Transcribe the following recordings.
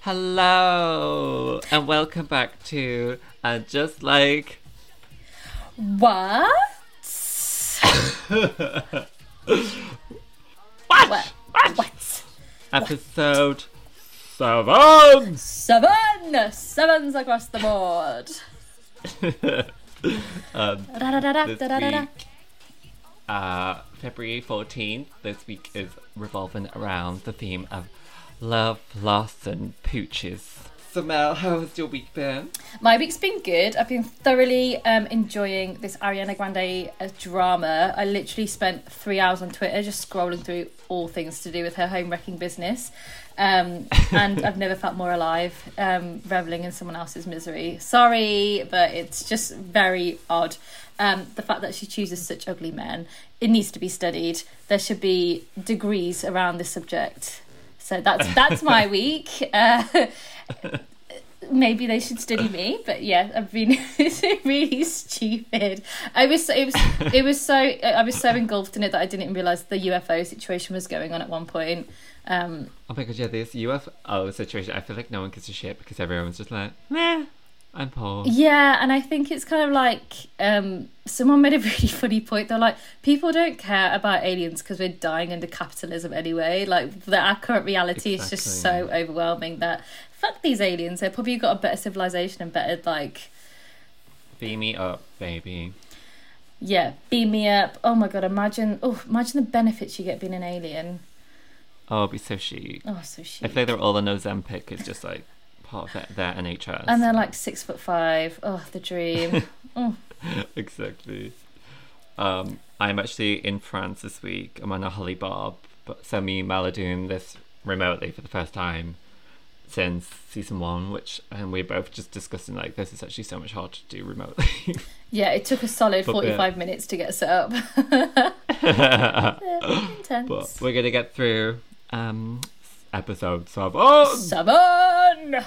Hello and welcome back to uh, just like What? what? What? What? episode seven. Seven! Sevens across the board. um, uh, February fourteenth. This week is revolving around the theme of love, loss, and pooches. So Mel, how has your week been? My week's been good. I've been thoroughly um, enjoying this Ariana Grande uh, drama. I literally spent three hours on Twitter just scrolling through all things to do with her home wrecking business. Um, and I've never felt more alive, um, reveling in someone else's misery. Sorry, but it's just very odd. Um, the fact that she chooses such ugly men, it needs to be studied. There should be degrees around this subject. So that's that's my week. Uh, maybe they should study me but yeah i've been really stupid i was it was it was so i was so engulfed in it that i didn't even realize the ufo situation was going on at one point um Oh my god, yeah, this UFO situation. I feel like no one gives a shit because everyone's just like, meh, I'm poor. yeah and i think it's kind of like um someone made a really funny point they're like people don't care about aliens because we're dying under capitalism anyway like the our current reality is just so overwhelming that fuck these aliens they've probably got a better civilization and better like Beam me up, baby. Yeah, beam me up. Oh my god, imagine oh imagine the benefits you get being an alien. Oh, it'd be so chic. Oh so I chic. feel like they're all on Ozempic. It's just like part of their, their NHS. And they're like six foot five. Oh, the dream. oh. exactly. Um, I'm actually in France this week. I'm on a Holly Bob, but so me and Mel are doing this remotely for the first time since season one, which and we're both just discussing like this is actually so much harder to do remotely. Yeah, it took a solid But forty five minutes to get set up. Intense. but we're gonna get through um episode seven. Seven.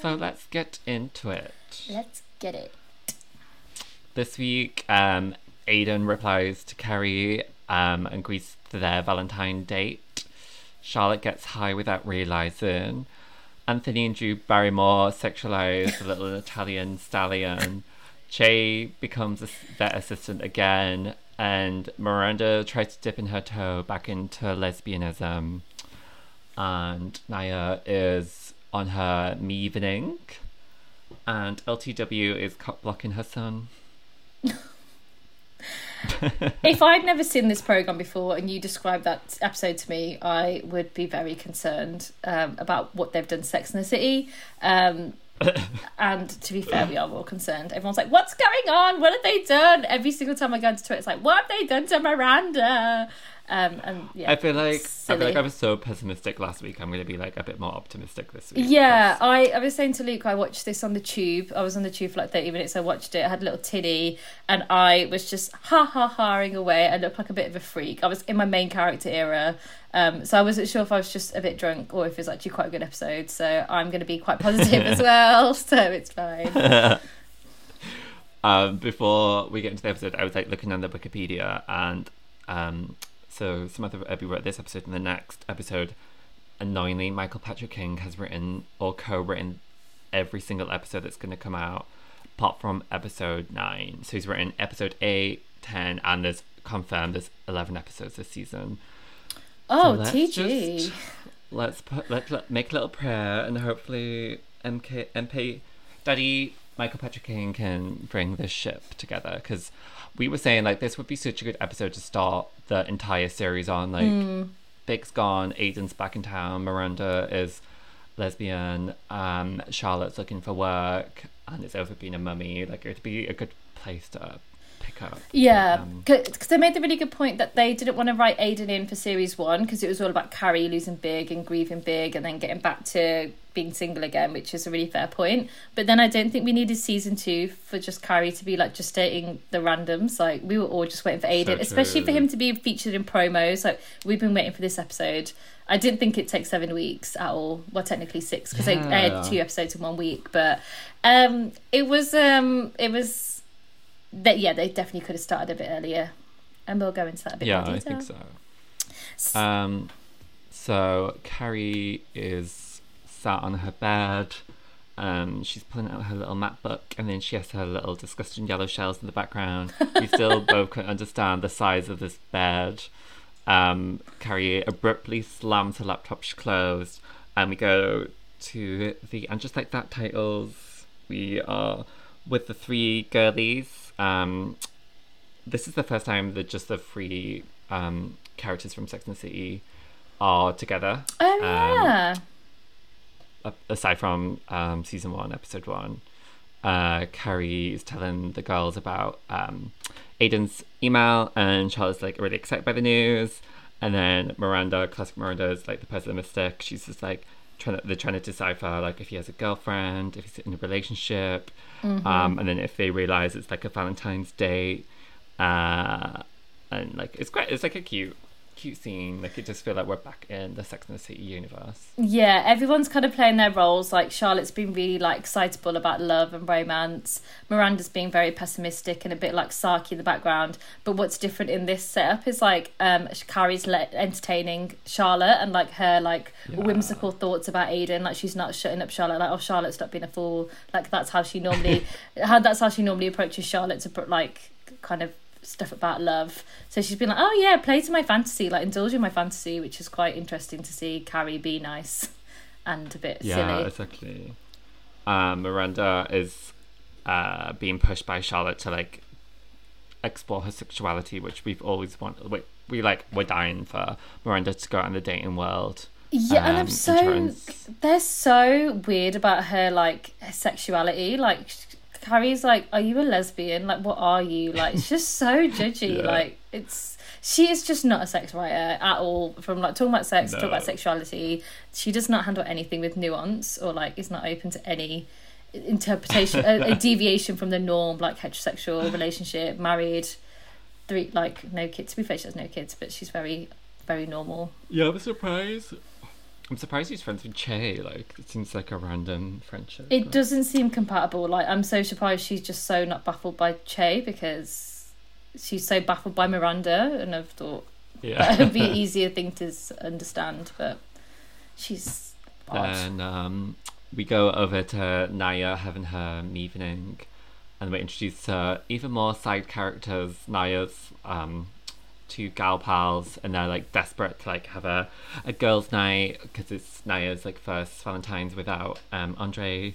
So let's get into it. Let's get it. This week, um, Aidan replies to Carrie um, and agrees to their Valentine date. Charlotte gets high without realizing. Anthony and Drew Barrymore sexualize the little Italian stallion. Che becomes a, their assistant again, and Miranda tries to dip in her toe back into lesbianism. And Nya is on her me evening, and LTW is cut blocking her son. If I'd never seen this program before and you described that episode to me, I would be very concerned um, about what they've done to Sex in the City. Um, and to be fair, we are all concerned. Everyone's like, "What's going on? What have they done?" Every single time I go into Twitter, it's like, "What have they done to Miranda?" Um, and yeah, I feel like I feel like I was so pessimistic last week. I'm gonna be like a bit more optimistic this week. Yeah, I, I was saying to Luke, I watched this on the tube. I was on the tube for like 30 minutes. I watched it. I had a little tiddy and I was just ha ha haing away. I looked like a bit of a freak. I was in my main character era. Um, so I wasn't sure if I was just a bit drunk or if it was actually quite a good episode. So I'm going to be quite positive as well. So it's fine. um, before we get into the episode, I was like looking on the Wikipedia, and um, so Samantha Irby wrote this episode and the next episode. Annoyingly, Michael Patrick King has written or co-written every single episode that's going to come out, apart from episode nine. So he's written episode eight, ten, and there's confirmed there's eleven episodes this season. Oh, let's TG. just- let's put let, let make a little prayer and hopefully MK MP Daddy Michael Patrick King can bring this ship together because we were saying like this would be such a good episode to start the entire series on like Hmm. Big's gone Aidan's back in town Miranda is lesbian um Charlotte's looking for work and it's over being a mummy like it'd be a good place to pick up Yeah, Um, because they made the really good point that they didn't want to write Aidan in for series one because it was all about Carrie losing big and grieving big and then getting back to being single again, which is a really fair point. But then I don't think we needed season two for just Carrie to be like just dating the randoms. Like we were all just waiting for Aidan, So especially for him to be featured in promos. Like we've been waiting for this episode. I didn't think it'd take seven weeks at all. Well, technically six because I Yeah. aired two episodes in one week. But um, it was um, it was that yeah, they definitely could have started a bit earlier, and we'll go into that a bit yeah I think so Um, so Carrie is sat on her bed. Um, she's pulling out her little map book, and then she has her little disgusting yellow shells in the background. We still both couldn't understand the size of this bed. Um, Carrie abruptly slams her laptop closed, and we go to the and just like that titles. We are with the three girlies. Um, this is the first time that just the three um, characters from Sex and the City are together. oh um, yeah. a- aside from um, season one, episode one, uh, Carrie is telling the girls about um, Aidan's email, and Charlotte's like really excited by the news. And then Miranda, classic Miranda, is like the pessimistic. She's just like trying to, they're trying to decipher like if he has a girlfriend, if he's in a relationship, um, and then if they realize it's like a Valentine's date, uh, and like it's quite it's like a cute cute scene. Like it just feel like we're back in the Sex and the City universe. Yeah, everyone's kind of playing their roles. Like Charlotte's been really like excitable about love and romance. Miranda's being very pessimistic and a bit like Saki in the background. But what's different in this setup is like um Carrie's le- entertaining Charlotte and like her like Yeah. whimsical thoughts about Aidan. Like she's not shutting up Charlotte. Like oh Charlotte, stop being a fool. Like that's how she normally how that's how she normally approaches Charlotte to put like kind of stuff about love. So she's been like, oh yeah, play to my fantasy, like indulge in my fantasy, which is quite interesting to see Carrie be nice and a bit Yeah, silly. exactly. Um, Miranda is uh, being pushed by Charlotte to like explore her sexuality, which we've always wanted. We, we like we're dying for Miranda to go out in the dating world. Yeah, and um, I'm so insurance. they're so weird about her like sexuality. Like Carrie's like, "Are you a lesbian? Like, what are you?" Like, it's just so judgy. Yeah. Like, it's she is just not a sex writer at all. From like talking about sex, talk No. about sexuality, she does not handle anything with nuance or like is not open to any interpretation, a, a deviation from the norm, like heterosexual relationship, married, three like no kids. To be fair, she has no kids, but she's very very normal. Yeah, I'm surprised. I'm surprised he's friends with Che. Like it seems like a random friendship. It but- doesn't seem compatible. Like I'm so surprised she's just so not baffled by Che because she's so baffled by Miranda, and I've thought yeah. that would be an easier thing to understand. But she's odd. Then um, we go over to Nya having her evening, and we're introduced to even more side characters. Nya's um, two gal pals, and they're like desperate to like have a, a girls' night because it's Nya's like first Valentine's without um, Andre,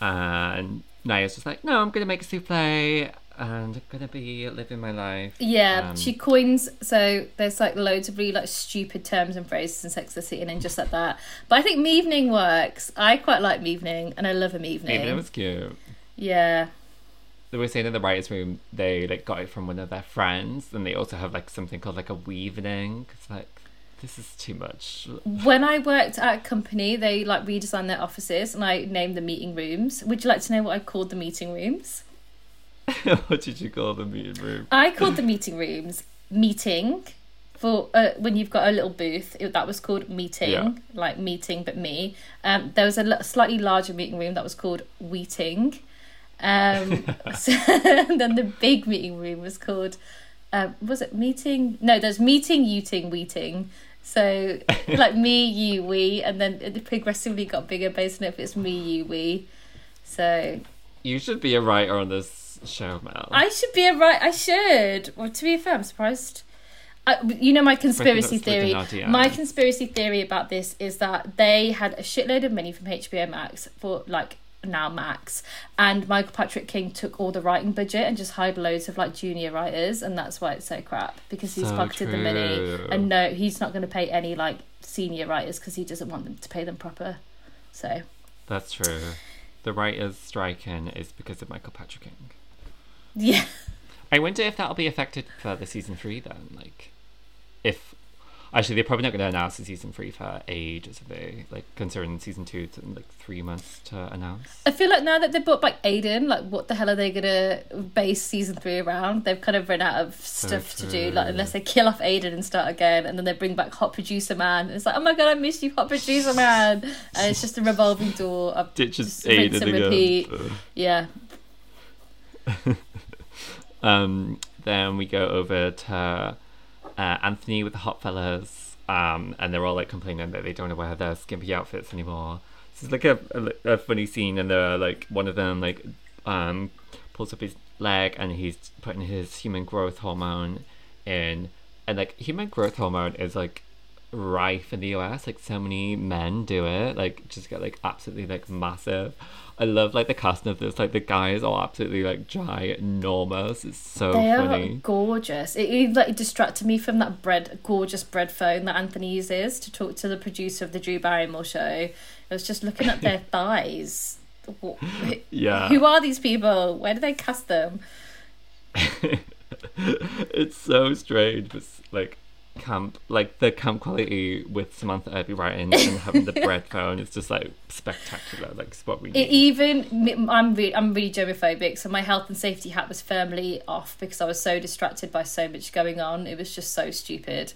and Nya's just like, no, I'm gonna make a souffle. And I'm gonna be living my life. Yeah, Um, she coins so there's like loads of really like stupid terms and phrases in Sex and the City and just like that. But I think Mevening works. I quite like Mevening and I love a Mevening. Even it was cute. Yeah. They were saying in the writers' room they like got it from one of their friends, and they also have like something called like a weaving. It's like this is too much. When I worked at a company, they like redesigned their offices and I named the meeting rooms. Would you like to know what I called the meeting rooms? what did you call the meeting room? I called the meeting rooms meeting for uh, when you've got a little booth. It, that was called meeting, Yeah. like meeting but me. Um, there was a l- slightly larger meeting room that was called weeting. Um, so, and then the big meeting room was called um, was it meeting? No, there's meeting, uting, weeting. So like me, you, we, and then it progressively got bigger based on if it's me, you, we. So You should be a writer on this show, Mel. I should be a writer. I should. Well, to be fair, I'm surprised. I, you know my conspiracy not slid in theory. My conspiracy theory about this is that they had a shitload of money from HBO Max for like now Max, and Michael Patrick King took all the writing budget and just hired loads of like junior writers, and that's why it's so crap because he's So pocketed the money, and no, he's not going to pay any like senior writers because he doesn't want them to pay them proper. So That's true. The writers striking is because of Michael Patrick King. yeah, I wonder if that'll be affected for the season three then. Like, if actually they're probably not going to announce the season three for ages, are they? Like, considering season two it's like three months to announce. I feel like now that they've brought back Aidan, like what the hell are they gonna base season three around? They've kind of run out of stuff to do, like unless they kill off Aidan and start again, and then they bring back Hot Producer Man. And it's like, oh my god, I missed you, Hot Producer Man, and it's just a revolving door of Ditches Aidan and again. repeat. Yeah, Um, then we go over to uh, Anthony with the hot fellas, um, and they're all like complaining that they don't know wear their skimpy outfits anymore. So it's like a, a, a funny scene, and they're like one of them like um, pulls up his leg, and he's putting his human growth hormone in, and like human growth hormone is like rife in the US. Like so many men do it, like just get like absolutely like massive. I love like the casting of this. Like the guys are absolutely like ginormous. It's so They are gorgeous. It, it like distracted me from that bread, gorgeous bread phone that Anthony uses to talk to the producer of the Drew Barrymore show. I was just looking at their thighs. Yeah. Who are these people? Where do they cast them? it's so strange. But like camp, like the camp quality with Samantha Irby writing and having the bread phone is just like spectacular. Like it's what we It need. even I'm really I'm really germophobic, so my health and safety hat was firmly off because I was so distracted by so much going on. It was just so stupid.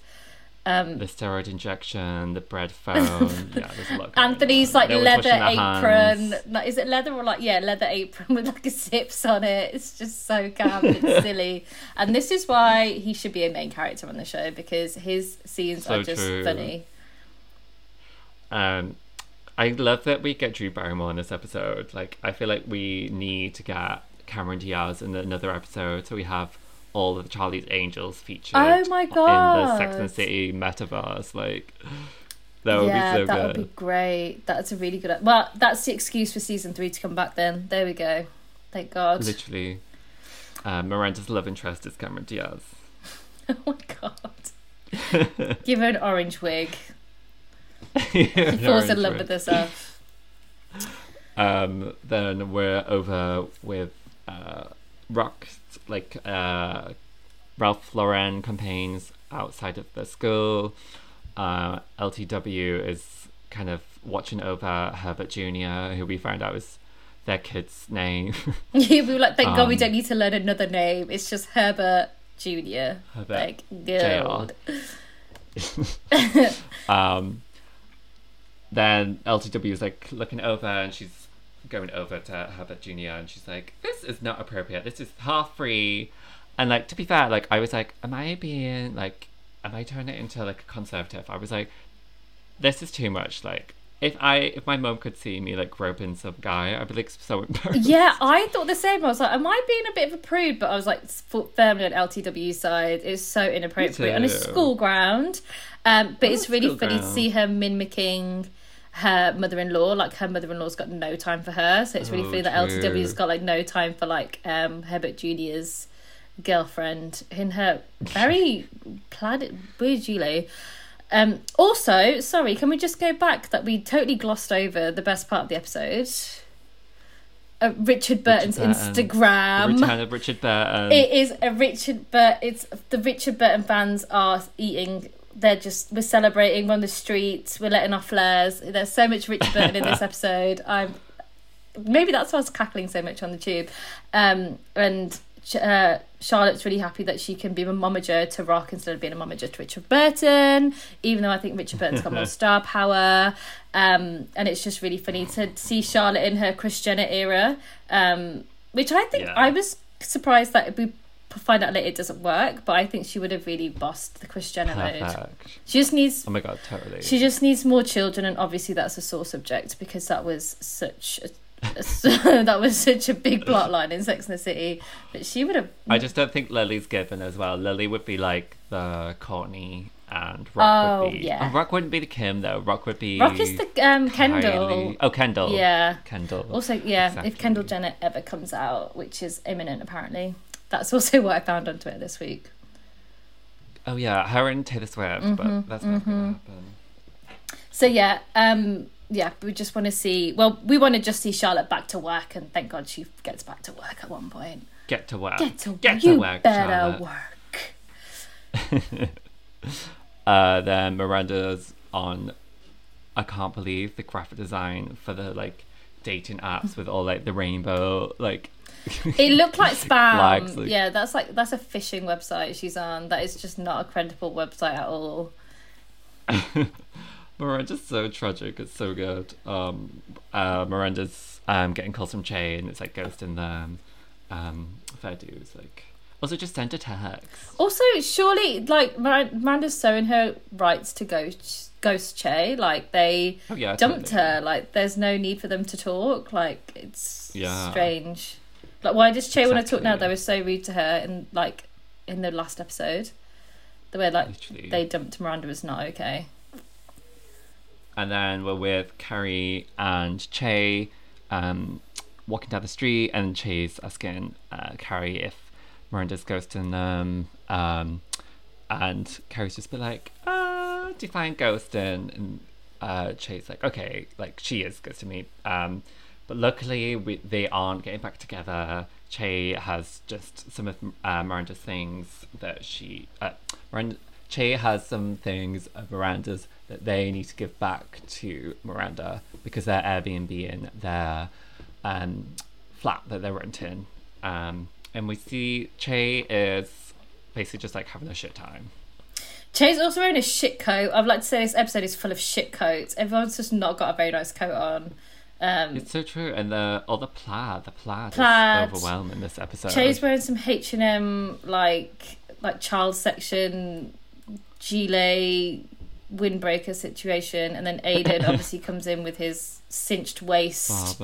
Um, the steroid injection, the bread phone. yeah, there's a lot. Anthony's on. like No leather apron. is it leather or like yeah, leather apron with like a zips on it? It's just so camp. It's silly, and this is why he should be a main character on the show because his scenes So are just true. funny. Um, I love that we get Drew Barrymore in this episode. Like, I feel like we need to get Cameron Diaz in another episode, so we have all of the Charlie's Angels featured. Oh my In the Sex God. and City metaverse, like that would yeah, be so good. that good. would be great. That's a really good. Well, that's the excuse for season three to come back. Then there we go. Thank God. Literally, uh, Miranda's love interest is Cameron Diaz. Oh my God. Give her an orange wig. he He falls in love with herself. Um, then we're over with uh, Rock, like uh, Ralph Lauren campaigns outside of the school. Uh, LTW is kind of watching over Herbert Jr., who we found out was their kid's name. yeah, we were like, thank God we Um, don't need to learn another name. It's just Herbert Junior. Herbert Like, good. um, then LTW is like looking over and she's going over to Herbert Jr. and she's like, this is not appropriate. This is half free. And like, to be fair, like, I was like, am I being like, am I turning it into like a conservative? I was like, this is too much. Like, if I, if my mom could see me like groping some guy, I'd be like so embarrassed. Yeah, I thought the same. I was like, am I being a bit of a prude? But I was like firmly on LTW side. It's so inappropriate on a school ground. Um, but a it's really funny to see her mimicking her mother-in-law. Like her mother-in-law's got no time for her, so it's really Oh, funny that. LTW's got like no time for like um, Herbert Junior's girlfriend in her very plaid weird gilet. Um, also, sorry, can we just go back that we totally glossed over the best part of the episode? Uh, Richard Burton's Burton. Instagram. Return of Richard Burton. It is a Richard Burton. It's the Richard Burton fans are eating. They're just we're celebrating. We're on the streets. We're letting off flares. There's so much Richard Burton in this episode. I'm maybe that's why I was cackling so much on the tube. Um, and uh, Charlotte's really happy that she can be a momager to Rock instead of being a momager to Richard Burton. Even though I think Richard Burton's got more star power. Um, and it's just really funny to see Charlotte in her Kris Jenner era, um, which I think Yeah. I was surprised that we find out later it doesn't work. But I think she would have really bossed the Kris Jenner mode. She just needs Oh my god, totally. she just needs more children, and obviously that's a sore subject because that was such a, that was such a big plot line in Sex and the City. But she would have. I just don't think Lily's given as well. Lily would be like the Kourtney and Rock Oh, would be. yeah. Oh, Rock wouldn't be the Kim though. Rock would be. Rock is the um, Kendall. Kylie- Oh, Kendall. Yeah. Kendall. Also, yeah, Exactly. if Kendall Jenner ever comes out, which is imminent apparently, that's also what I found on Twitter this week. Oh yeah, her and Taylor Swift, Mm-hmm, but that's not gonna happen. So yeah, um, yeah, we just want to see. Well, we want to just see Charlotte back to work, and thank God she gets back to work at one point. Get to work. Get to work. Get to work. better Charlotte. work. Uh, then Miranda's on. I can't believe the graphic design for the like dating apps with all like the rainbow like. It looked like spam. Flags, like- Yeah, that's like that's a phishing website she's on. That is just not a credible website at all. Miranda's so tragic. It's so good. Um, uh, Miranda's um getting calls from Che, and it's like ghosting them. Um, fair dues. Like, Also, just send a text. Also, surely, like Mir- Miranda's so in her rights to ghost ghost Che. Like they Oh yeah, dumped totally. her. Like there's no need for them to talk. Like it's Yeah. strange. Like why does Che want to talk now? Exactly. They were so rude to her in like in the last episode. The way like Literally. they dumped Miranda was not okay. And then we're with Carrie and Che um, walking down the street, and Che's asking uh, Carrie if Miranda's ghosting them. Um, and Carrie's just be like, uh, define ghosting. And uh, Che's like, okay, like she is ghosting me. Um, but luckily, we, they aren't getting back together. Che has just some of uh, Miranda's things that she. Uh, Miranda, che has some things of Miranda's that they need to give back to Miranda because they're Airbnb in their um, flat that they're renting. Um, and we see Che is basically just like having a shit time. Che's also wearing a shit coat. I'd like to say this episode is full of shit coats. Everyone's just not got a very nice coat on. Um, It's so true. And the all the plaid, the plaid, Plaid. is overwhelming this episode. Che's wearing some H and M like like child section gilet windbreaker situation, and then Aidan obviously comes in with his cinched waist.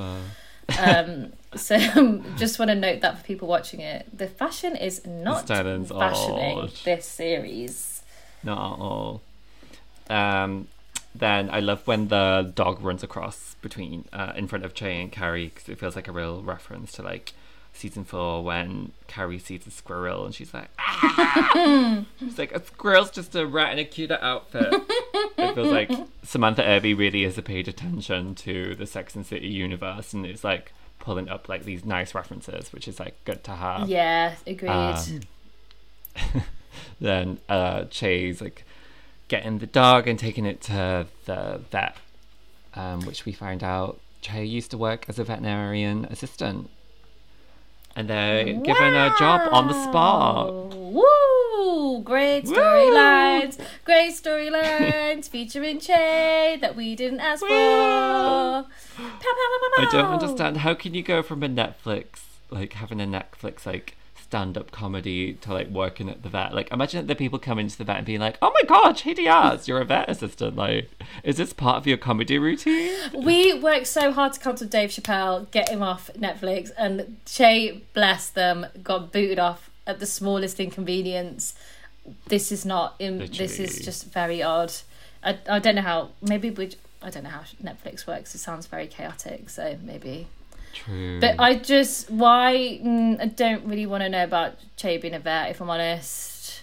Um, so um, just want to note that for people watching it, the fashion is not fashioning odd. this series. Not at all. Um, then I love when the dog runs across between uh, in front of Che and Carrie because it feels like a real reference to like season four when Carrie sees a squirrel and she's like, ah! she's like, a squirrel's just a rat in a cute outfit. it feels like Samantha Irby really has paid attention to the Sex and City universe and is like pulling up like these nice references, which is like good to have Yeah, agreed. Um, then uh Che's like getting the dog and taking it to the vet um which we find out Che used to work as a veterinarian assistant. And they're given a job on the spot. Woo! Great storylines, great storylines featuring Che that we didn't ask for. Pow, pow, pow, pow, I don't understand. How can you go from a Netflix like having a Netflix like stand-up comedy to like working at the vet like imagine that the people coming to the vet and being like oh my god Diaz you're a vet assistant like is this part of your comedy routine We worked so hard to come to Dave Chappelle, get him off Netflix, and Che, bless them, got booted off at the smallest inconvenience. This is not. In, this is just very odd. I, I don't know how. Maybe we. I don't know how Netflix works. It sounds very chaotic. So maybe. True. But I just why mm, I don't really want to know about Che being a vet. If I'm honest,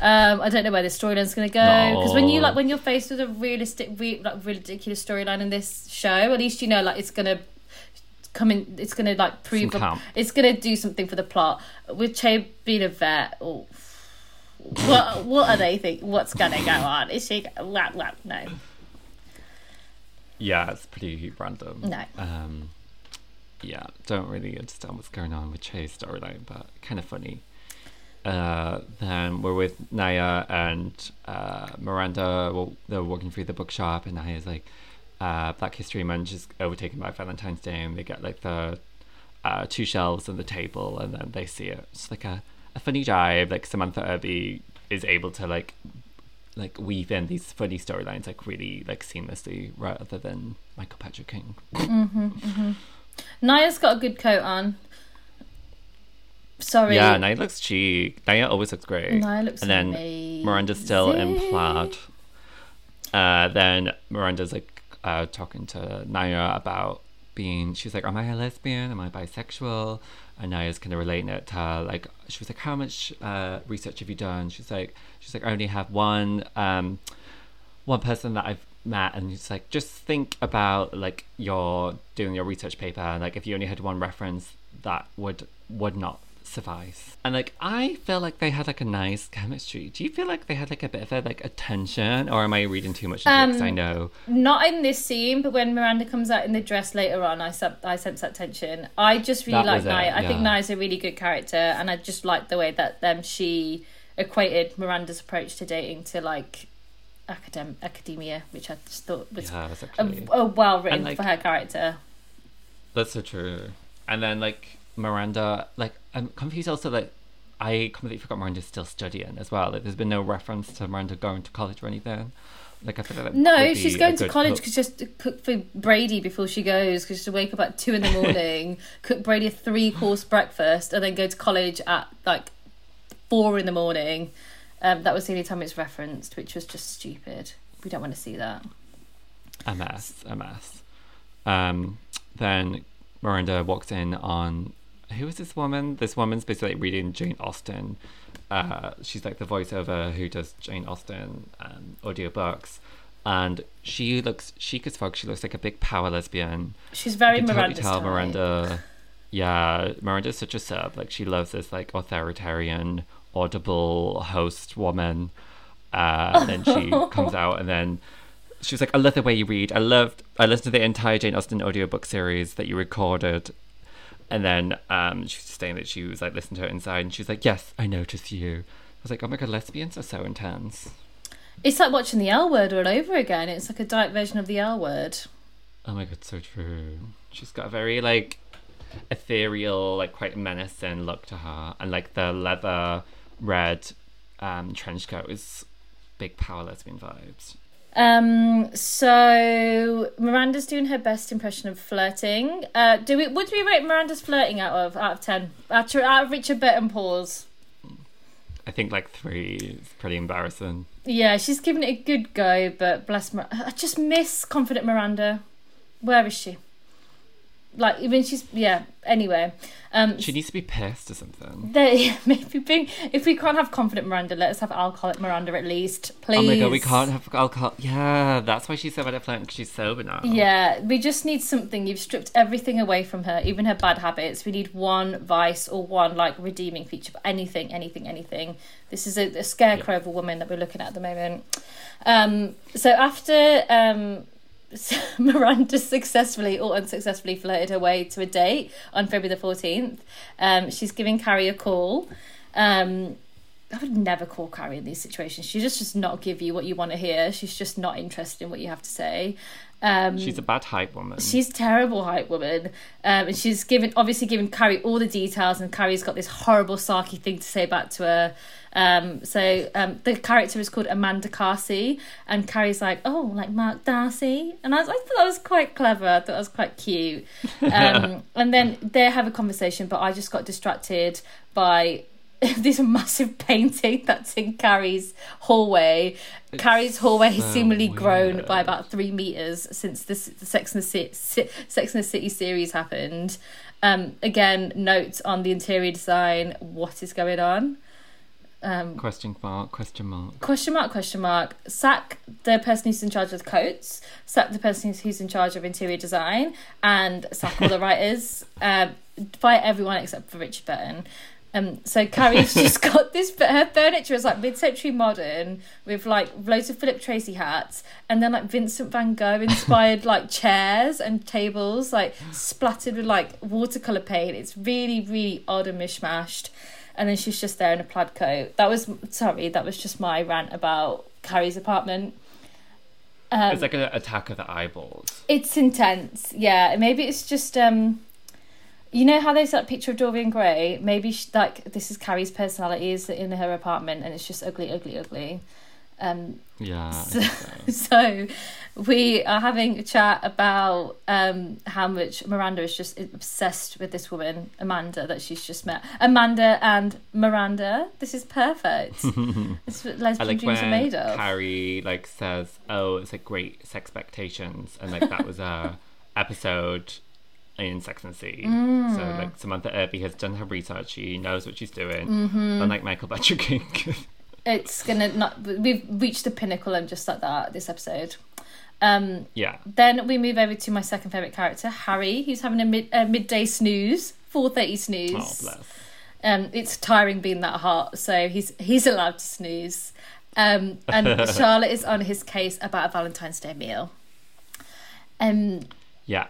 um, I don't know where the storyline's going to go because when you like when you're faced with a realistic, re- like ridiculous storyline in this show, at least you know like it's to come in. It's to like prove a- it's to do something for the plot. With Che being a vet, oh, what what are they think? What's to go on? Is she? What, what? No, Yeah, it's pretty random. no. Um, yeah, don't really understand what's going on with Che's storyline, but kind of funny. Uh, then we're with Nya and uh, Miranda. Well, they're walking through the bookshop, and Nya's like, uh, Black History Month is overtaken by Valentine's Day, and they get like the uh, two shelves and the table, and then they see it. It's like a, a funny jive. Like Samantha Irby is able to like like weave in these funny storylines like really like seamlessly rather than Michael Patrick King. Nya's got a good coat on. Sorry. Yeah, Nya looks chic. Nya always looks great. Nya looks and then amazing. Miranda's still in plaid. Uh, then Miranda's like uh, talking to Nya about being. She's like, "Am I a lesbian? Am I bisexual?" And Nya's kind of relating it to her, like she was like, "How much uh, research have you done?" She's like, "She's like, I only have one." Um, one person that I've met and it's like just think about like you're doing your research paper and like if you only had one reference that would would not suffice and like I feel like they had like a nice chemistry do you feel like they had like a bit of a like attention or am I reading too much into it 'Cause I Um, know Not in this scene, but when Miranda comes out in the dress later on, I sen- I sense that tension. I just really like Nya. I think yeah. Nya's a really good character, and I just like the way that um she equated Miranda's approach to dating to like academ- academia, which I just thought was yeah a, a well written like- for her character. That's so true. And then like Miranda, like I'm confused also like I completely forgot Miranda's still studying as well. Like, there's been no reference to Miranda going to college or anything. Like I that No, she's going to college because just to cook for Brady before she goes because she wake up at two in the morning, cook Brady a three course breakfast, and then go to college at like four in the morning. Um, that was the only time it's referenced, which was just stupid. We don't want to see that. a mess, a mess. Um, then Miranda walks in on who is this woman? This woman's basically reading Jane Austen. Uh, she's like the voiceover who does Jane Austen um, audiobooks. And she looks chic as fuck. She looks like a big power lesbian. She's very you can Miranda's totally tell. Miranda. Yeah, Miranda's such a sub. Like she loves this like authoritarian, audible host woman. Uh, and then she comes out and then she was like, I love the way you read. I loved I listened to the entire Jane Austen audiobook series that you recorded. And then um, she was saying that she was like listening to it inside and she was like, Yes, I notice you. I was like, Oh my god, lesbians are so intense. It's like watching the L word all over again. It's like a diet version of the L word. Oh my god, so true. She's got a very like ethereal, like quite menacing look to her, and like the leather red um, trench coat is big power lesbian vibes. Um, so Miranda's doing her best impression of flirting. Uh, do we? What do we rate Miranda's flirting out of out of ten? Out of, out of Richard Burton pause. I think like three is pretty embarrassing. Yeah, she's giving it a good go, but bless Mir- I just miss confident Miranda. Where is she? Like even she's yeah. Anyway, um, She needs to be pissed or something. they maybe being, if we can't have confident Miranda, let us have alcoholic Miranda at least, please. Oh my god, we can't have alcohol. Yeah, that's why she's so bad at flirting because she's sober now. Yeah, we just need something. You've stripped everything away from her, even her bad habits. We need one vice or one like redeeming feature. Anything, anything, anything. This is a, a scarecrow of a woman that we're looking at at the moment. Um, so after um, Miranda successfully or unsuccessfully flirted her way to a date on February the fourteenth, um, she's giving Carrie a call. Um, I would never call Carrie in these situations. She just does not give you what you want to hear. She's just not interested in what you have to say. Um, She's a bad hype woman. She's terrible hype woman, um, and she's given obviously given Carrie all the details, and Carrie's got this horrible sarky thing to say back to her. Um, so um, the character is called Amanda Carsey, and Carrie's like, "Oh, like Mark Darcy," and I, was, I thought that was quite clever. I thought that was quite cute. Um, and then they have a conversation, but I just got distracted by this massive painting that's in Carrie's hallway. Carrie's hallway has so seemingly grown by about three meters since this the Sex and the City, Sex and the City series happened. Um, again, notes on the interior design. What is going on? Um, question mark, question mark. question mark? Question mark. Sack the person who's in charge of coats. Sack the person who's in charge of interior design, and sack all the writers. Um, fire everyone except for Richard Burton. Um, so Carrie's just got this. Her furniture is like mid-century modern with like loads of Philip Treacy hats, and then like Vincent Van Gogh inspired like chairs and tables, like splattered with like watercolor paint. It's really, really odd and mishmashed. And then she's just there in a plaid coat. That was sorry. That was just my rant about Carrie's apartment. Um, it's like an attack of the eyeballs. it's intense, yeah. Maybe it's just um, you know how there's that picture of Dorian Gray. Maybe she, like this is Carrie's personality is in her apartment, and it's just ugly, ugly, ugly. Um, Yeah. So- so. so we are having a chat about um, how much Miranda is just obsessed with this woman, Amanda, that she's just met. Amanda and Miranda. This is perfect. this is what lesbian like dreams are made of. Carrie like says, "Oh, it's like great expectations," and like that was a episode in Sex and the City. Mm. So like Samantha Irby has done her research; she knows what she's doing. Mm-hmm. Unlike Michael Butcher King. It's gonna not. We've reached the pinnacle and just like that this episode. Um, yeah, then we move over to my second favorite character, Harry, who's having a mid a midday snooze, four thirty snooze. oh bless. Um, it's tiring being that hot, so he's he's allowed to snooze. Um, and Charlotte is on his case about a Valentine's Day meal. Um, Yeah,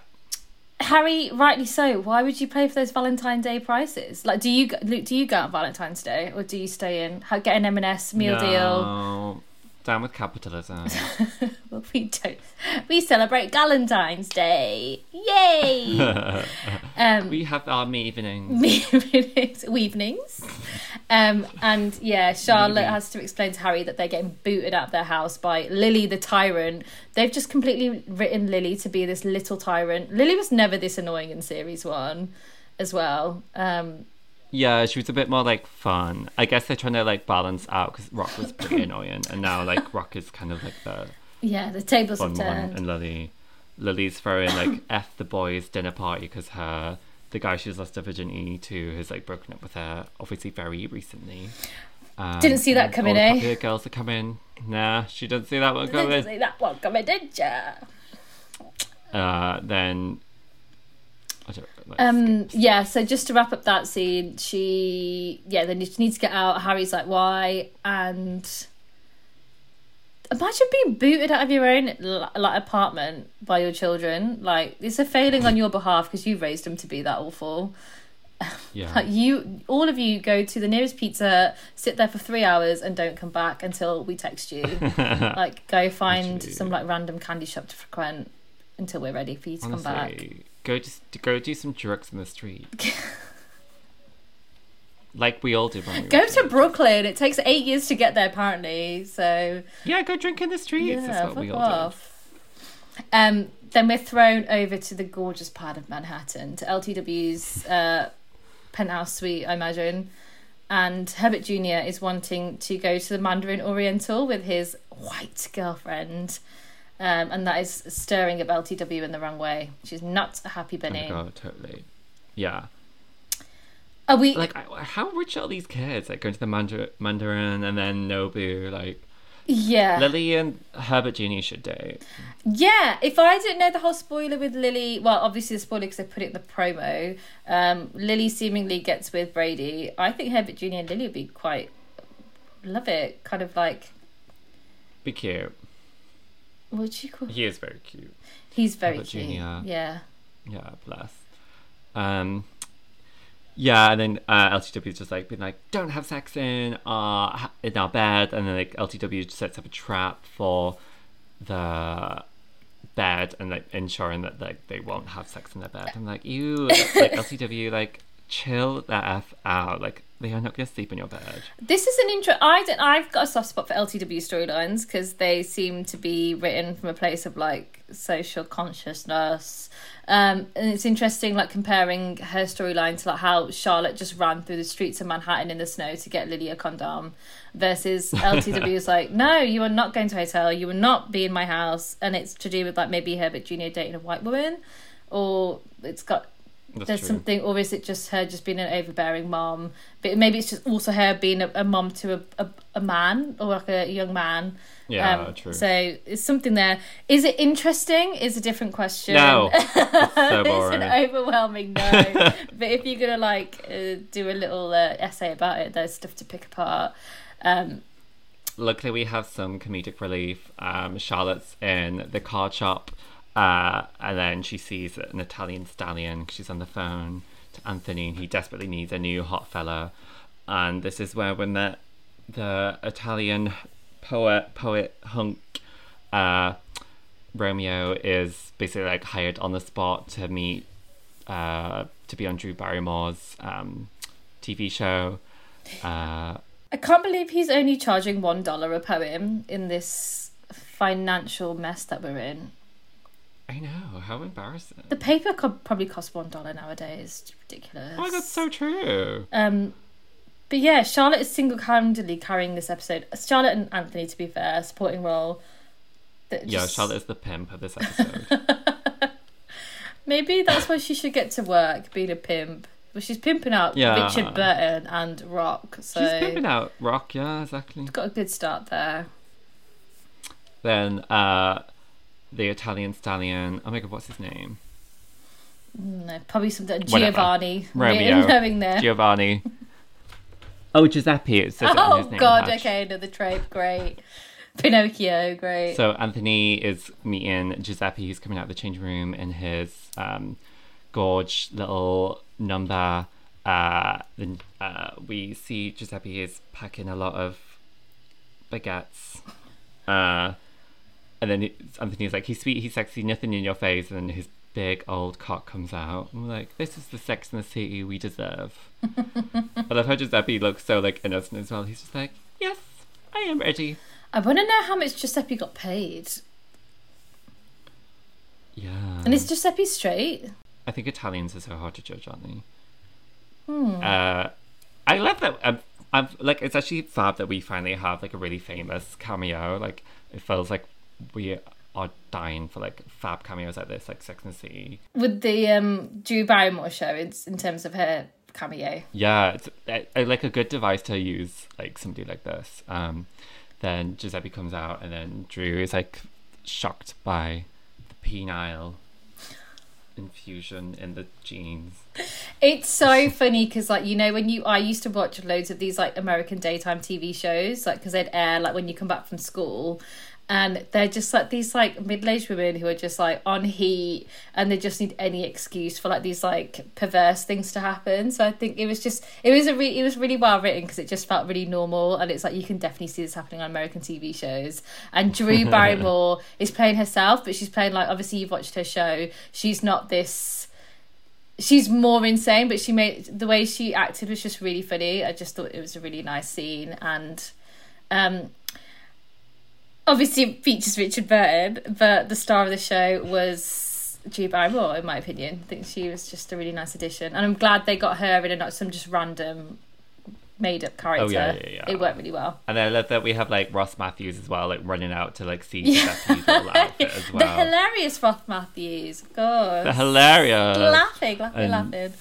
Harry, rightly so. Why would you pay for those Valentine's Day prices? Like, do you go- Luke? Do you go on Valentine's Day, or do you stay in? Get an M and S meal deal? Down with capitalism. Well, we don't. We celebrate Galentine's Day. Yay! um, we have our me evenings. Me evenings, evenings. Um, and yeah, Charlotte Maybe. has to explain to Harry that they're getting booted out of their house by Lily the tyrant. They've just completely written Lily to be this little tyrant. Lily was never this annoying in series one, as well. Um, Yeah, she was a bit more like fun. I guess they're trying to like balance out because Rock was pretty annoying, and now like Rock is kind of like the yeah, the tables have turned. and Lily, Lily's throwing like f the boys dinner party because her the guy she's lost her virginity to has like broken up with her, obviously very recently. Um, Didn't see that coming, all the eh? girls are coming. Nah, she didn't see that one coming. Didn't see that one coming, did ya? Uh, then. I don't know, Um, yeah, so just to wrap up that scene, she yeah, then she need to get out. Harry's like, why? And imagine being booted out of your own like apartment by your children. Like it's a failing on your behalf because you raised them to be that awful. yeah. Like you, all of you, go to the nearest pizza, sit there for three hours, and don't come back until we text you. like go find some like random candy shop to frequent until we're ready for you to come back. Go just go do some drugs in the street. like we all did when we Go to kids. Brooklyn. It takes eight years to get there, apparently. So Yeah, go drink in the streets. yeah, That's what we all off. Um, then we're thrown over to the gorgeous part of Manhattan, to LTW's uh, penthouse suite, I imagine. And Herbert Jr. is wanting to go to the Mandarin Oriental with his white girlfriend. Um, and that is stirring up LTW in the wrong way. She's not a happy bunny. Oh my god, totally. Yeah. Are we? Like, how rich are these kids? Like, going to the Mandar- Mandarin and then Nobu. Like, yeah. Lily and Herbert Genie should date. Yeah, if I didn't know the whole spoiler with Lily, well, obviously the spoiler because they put it in the promo. Um, Lily seemingly gets with Brady. I think Herbert Jr. and Lily would be quite love it. Kind of like Be cute. What you call? He is very cute. He's very Herbert cute. Jr.. Yeah, Yeah, bless. Um, yeah, and then uh, LTW is just like being like, don't have sex in our in our bed, and then like LTW sets up a trap for the bed and like ensuring that like they won't have sex in their bed. I'm like, you like LTW, like chill the f out. Like they are not gonna sleep in your bed. this is an intro. I don't, I've got a soft spot for LTW storylines because they seem to be written from a place of like social consciousness. Um, and it's interesting, like comparing her storyline to like how Charlotte just ran through the streets of Manhattan in the snow to get Lily a condom, versus LTW is like, no, you are not going to a hotel, you will not be in my house, and it's to do with like maybe Herbert Jr. dating a white woman, or it's got That's there's true. something, or is it just her just being an overbearing mom? But maybe it's just also her being a, a mom to a, a, a man or like a young man. Yeah, Um, true. So it's something there. Is it interesting? Is a different question. no, it's so it's an overwhelming no. but if you're gonna like uh, do a little uh, essay about it, there's stuff to pick apart. Um, Luckily, we have some comedic relief. Um, Charlotte's in the card shop, uh, and then she sees an Italian stallion. She's on the phone to Anthony, and he desperately needs a new hot fella. And this is where when met the Italian poet, poet hunk. Uh, Romeo is basically like hired on the spot to meet, uh, to be on Drew Barrymore's um, TV show. Uh, I can't believe he's only charging one dollar a poem in this financial mess that we're in. I know, how embarrassing. The paper could probably cost one dollar nowadays. It's ridiculous. Oh that's so true. Um, but yeah, Charlotte is single-handedly carrying this episode. Charlotte and Anthony, to be fair, supporting role. that Yeah, just- Charlotte is the pimp of this episode. Maybe that's why she should get to work being a pimp. Well, she's pimping out Yeah. Richard Burton and Rock, so She's pimping out Rock, yeah, exactly. got a good start there. Then uh the Italian stallion. Oh my god, what's his name? No, probably something Whatever. Giovanni. Romeo. knowing there. Giovanni. Oh, Giuseppe. It says it oh his name God! Okay, another trope. Great. Pinocchio. Great. So Anthony is meeting Giuseppe, who's coming out of the change room in his um, gorge little number. Uh, then uh, we see Giuseppe is packing a lot of baguettes. Uh, and then it- Anthony's like, he's sweet, he's sexy, nothing in your face. And then his big old cock comes out. I'm like, this is the Sex and the City we deserve. I love how Giuseppe looks so like innocent as well. He's just like, yes, I am ready. I want to know how much Giuseppe got paid. Yeah. And is Giuseppe straight? I think Italians are so hard to judge, aren't they? Hmm. Uh, I love that. I'm, I'm like, it's actually fab that we finally have like a really famous cameo. Like, it feels like we are dying for like fab cameos like this, like Sex and the City. With the um, Drew Barrymore show, in, in terms of her cameo. Yeah, it's uh, uh, like a good device to use like somebody like this. Um, then Giuseppe comes out, and then Drew is like shocked by the penile infusion in the jeans. It's so funny because, like, you know, when you I used to watch loads of these like American daytime TV shows, like because they'd air like when you come back from school, and they're just like these like middle aged women who are just like on heat, and they just need any excuse for like these like perverse things to happen. So I think it was just it was a re- it was really well written because it just felt really normal, and it's like you can definitely see this happening on American TV shows. And Drew Barrymore is playing herself, but she's playing like obviously you've watched her show. She's not this she's more insane but she made the way she acted was just really funny i just thought it was a really nice scene and um obviously it features richard burton but the star of the show was Drew Barrymore, in my opinion. I think she was just a really nice addition, and I'm glad they got her in and not some just random made-up oh, character. Oh, yeah, yeah, yeah. It worked really well. And I love that we have like Ross Mathews as well, like running out to like see Yeah. Little outfit as The hilarious Ross Mathews, of course. The hilarious. laughing, laughing, And- laughing.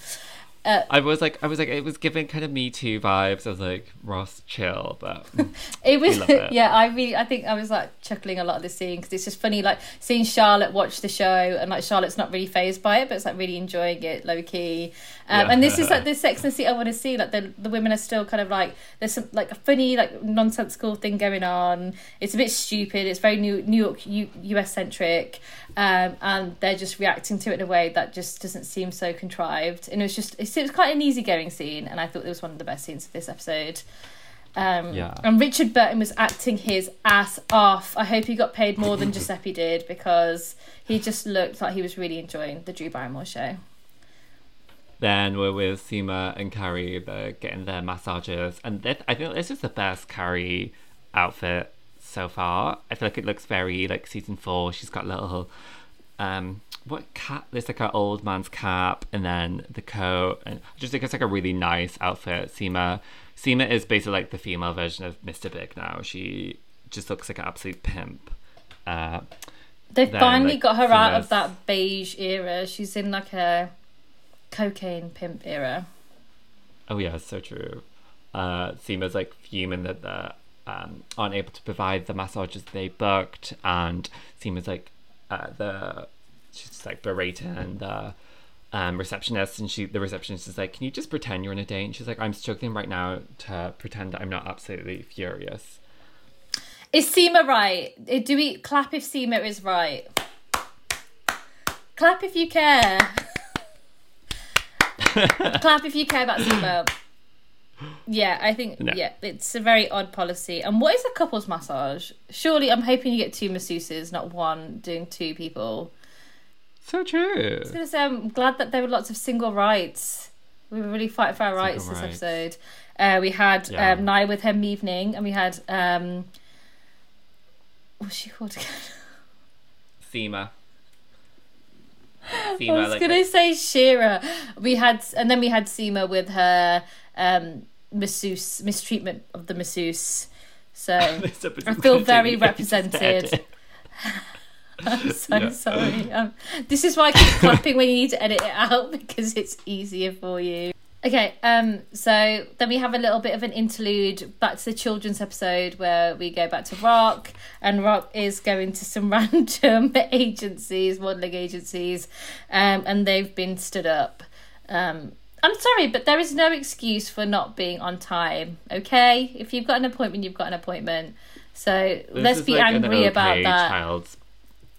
I was like, I was like, it was giving kind of Me Too vibes. I was like, Ross, chill, but It was it. yeah. I really I think I was like chuckling a lot of the scene because it's just funny like seeing Charlotte watch the show and like Charlotte's not really phased by it, but it's like really enjoying it low key. Um, Yeah. And this is like the Sex and the City I want to see. Like the the women are still kind of like there's some like a funny like nonsensical thing going on. It's a bit stupid. It's very New New York U, US centric, um, and they're just reacting to it in a way that just doesn't seem so contrived. And it was just it was quite an easygoing scene, and I thought it was one of the best scenes of this episode. Um, Yeah. And Richard Burton was acting his ass off. I hope he got paid more than Giuseppe did because he just looked like he was really enjoying the Drew Barrymore show. Then we're with Seema and Carrie. They're getting their massages, and this, I think this is the best Carrie outfit so far. I feel like it looks very like season four. She's got little um what cap there's like an old man's cap and then the coat and I just think it's like a really nice outfit seema seema is basically like the female version of mr big now she just looks like an absolute pimp uh They've finally like, got her out of that beige era. She's in like a cocaine pimp era. oh yeah so true uh seema's like fuming that the um aren't able to provide the massages they booked and seema's like uh the she's just like berating and the um, receptionist and she the receptionist is like can you just pretend you're on a date and she's like i'm struggling right now to pretend that i'm not absolutely furious Is Seema right? Uh, Do we clap if Seema is right? Clap if you care. clap if you care about Seema. Yeah, I think No. yeah, it's a very odd policy. And what is a couples massage? Surely, I'm hoping you get two masseuses, not one doing two people. so true I was gonna say I'm glad that there were lots of single rights. We were really fighting for our rights this rights. episode. Uh, we had Yeah. um, Nya with her evening, and we had um, what's she called again? seema I was like gonna say Shira. We had, and then we had Seema with her um, masseuse mistreatment of the masseuse. So I feel very represented. I'm so Yeah. sorry. Um, this is why I keep clapping when you need to edit it out because it's easier for you. Okay, um, so then we have a little bit of an interlude back to the children's episode where we go back to Rock, and Rock is going to some random agencies, modelling agencies, um, and they've been stood up. Um, I'm sorry, but there is no excuse for not being on time. Okay, if you've got an appointment, you've got an appointment. So This let's be like an angry about that. child's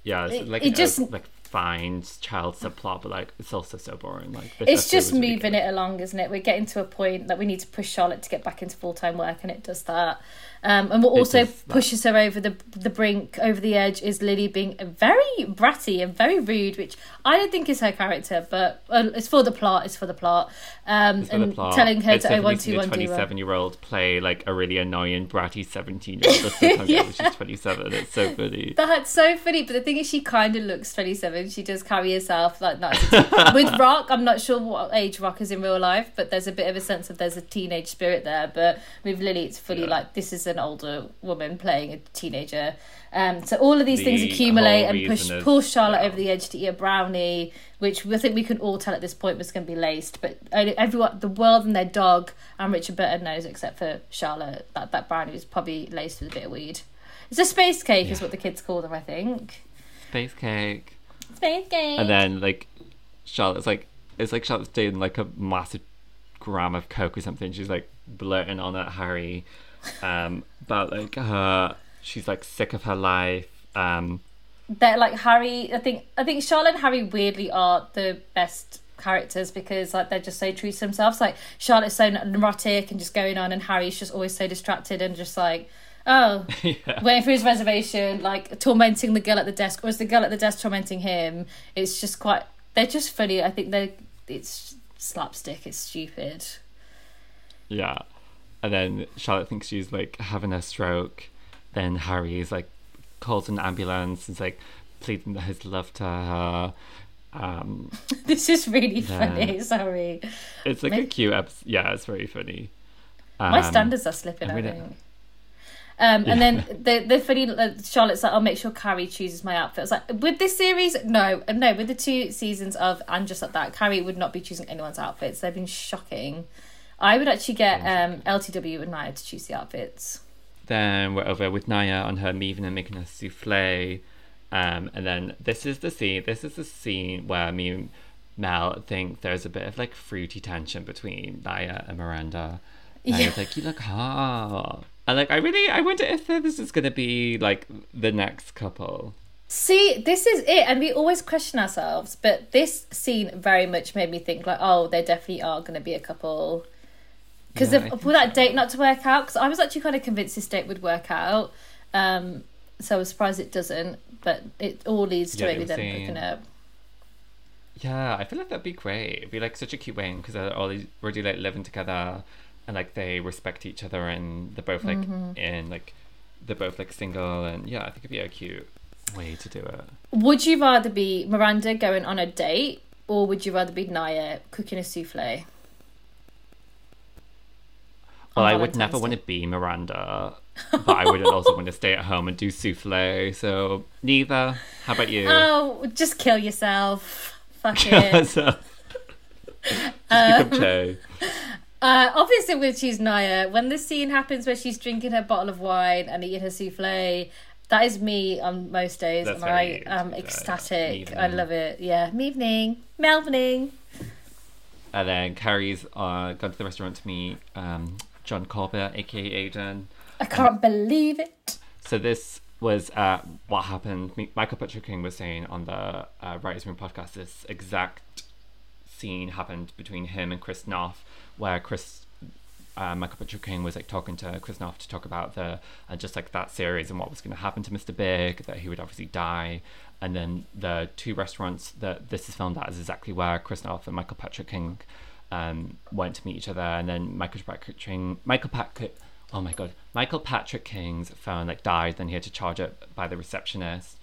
yeah It- like it just- like fine child subplot but like it's also so boring like It's just really moving it along, isn't it? We're getting to a point that we need to push Charlotte to get back into full time work, and it does that. Um, and what also pushes her over the the brink, over the edge, is Lily being very bratty and very rude, which I don't think is her character, but uh, it's for the plot. It's for the plot. Um, It's for and the plot. telling her it's to oh one two a one do. 27 year old play like a really annoying, bratty 17 year old. That's the time Yeah. she's 27. It's so funny. That's so funny, but the thing is, she kind of looks 27. She does carry herself like that. With Rock, I'm not sure what age Rock is in real life, but there's a bit of a sense of there's a teenage spirit there. But with Lily, it's fully Yeah. like this is an older woman playing a teenager. Um, so all of these things accumulate and push is- pull Charlotte yeah. over the edge to eat a brownie, which I think we can all tell at this point was going to be laced. But everyone, the world and their dog and Richard Burton knows, except for Charlotte, that that brownie was probably laced with a bit of weed. It's a space cake, is what the kids call them, I think. Space cake. Space cake. And then like Charlotte's like it's like Charlotte's doing like a massive gram of coke or something. She's like blurting on at Harry um about like her she's like sick of her life. Um they're like Harry. I think I think Charlotte and Harry weirdly are the best characters because like they're just so true to themselves. Like Charlotte's so neurotic and just going on, and Harry's just always so distracted and just like. Oh, yeah. waiting for his reservation, like tormenting the girl at the desk, or is the girl at the desk tormenting him? It's just quite. They're just funny. I think they. It's slapstick. It's stupid. Yeah. And then Charlotte thinks she's like having a stroke. Then Harry is like calls an ambulance and is like pleading his love to her. Um This is really Yeah. funny. Sorry, it's like a cute episode. Yeah, it's very funny. my Um, standards are slipping. I think. Um, and then the the funny uh, Charlotte's like, I'll make sure Carrie chooses my outfit. I was like, with this series, no, uh, no. With the two seasons of and just like that, Carrie would not be choosing anyone's outfits. They've been shocking. I would actually get um, LTW and Nya to choose the outfits. Then we're over with Nya on her and making a souffle. Um, and then this is the scene. This is the scene where me and Mel think there's a bit of like fruity tension between Nya and Miranda. Nya's like, "You look hot," and like, I really, I wonder if this is gonna be like the next couple. See, this is it, and we always question ourselves, but this scene very much made me think like, oh, they definitely are going to be a couple. Because Yeah, for that date not to work out, because I was actually kind of convinced this date would work out, um, so I was surprised it doesn't. But it all leads to Yeah, maybe them up. Yeah, I feel like that'd be great. It'd be like such a cute way because they're all already like living together, and like they respect each other, and they're both like Mm-hmm. in like they're both like single, and yeah, I think it'd be a cute way to do it. Would you rather be Miranda going on a date, or would you rather be Nya cooking a souffle? Well, I would never want to be Miranda, but I would also want to stay at home and do souffle. So neither. How about you? Oh, just kill yourself. Fuck it. so, just Um, Che. Uh, obviously, we'll choose Nya. When the scene happens where she's drinking her bottle of wine and eating her souffle, that is me on most days, That's and I am uh, ecstatic. I love it. Yeah, evening, Melvining. And then Carrie's uh, gone to the restaurant to meet um, John Corbett, aka Aidan. I can't believe it. So this was uh, what happened. Michael Patrick King was saying on the uh, Writers' Room podcast. This exact scene happened between him and Chris Noth, where Chris, uh, Michael Patrick King was like talking to Chris Noth to talk about the uh, just like that series and what was going to happen to Mr. Big, that he would obviously die, and then the two restaurants that this is filmed at is exactly where Chris Noth and Michael Patrick King um, went to meet each other, and then Michael Patrick King, Michael Patrick. Oh my god, Michael Patrick King's phone like died. Then he had to charge it by the receptionist,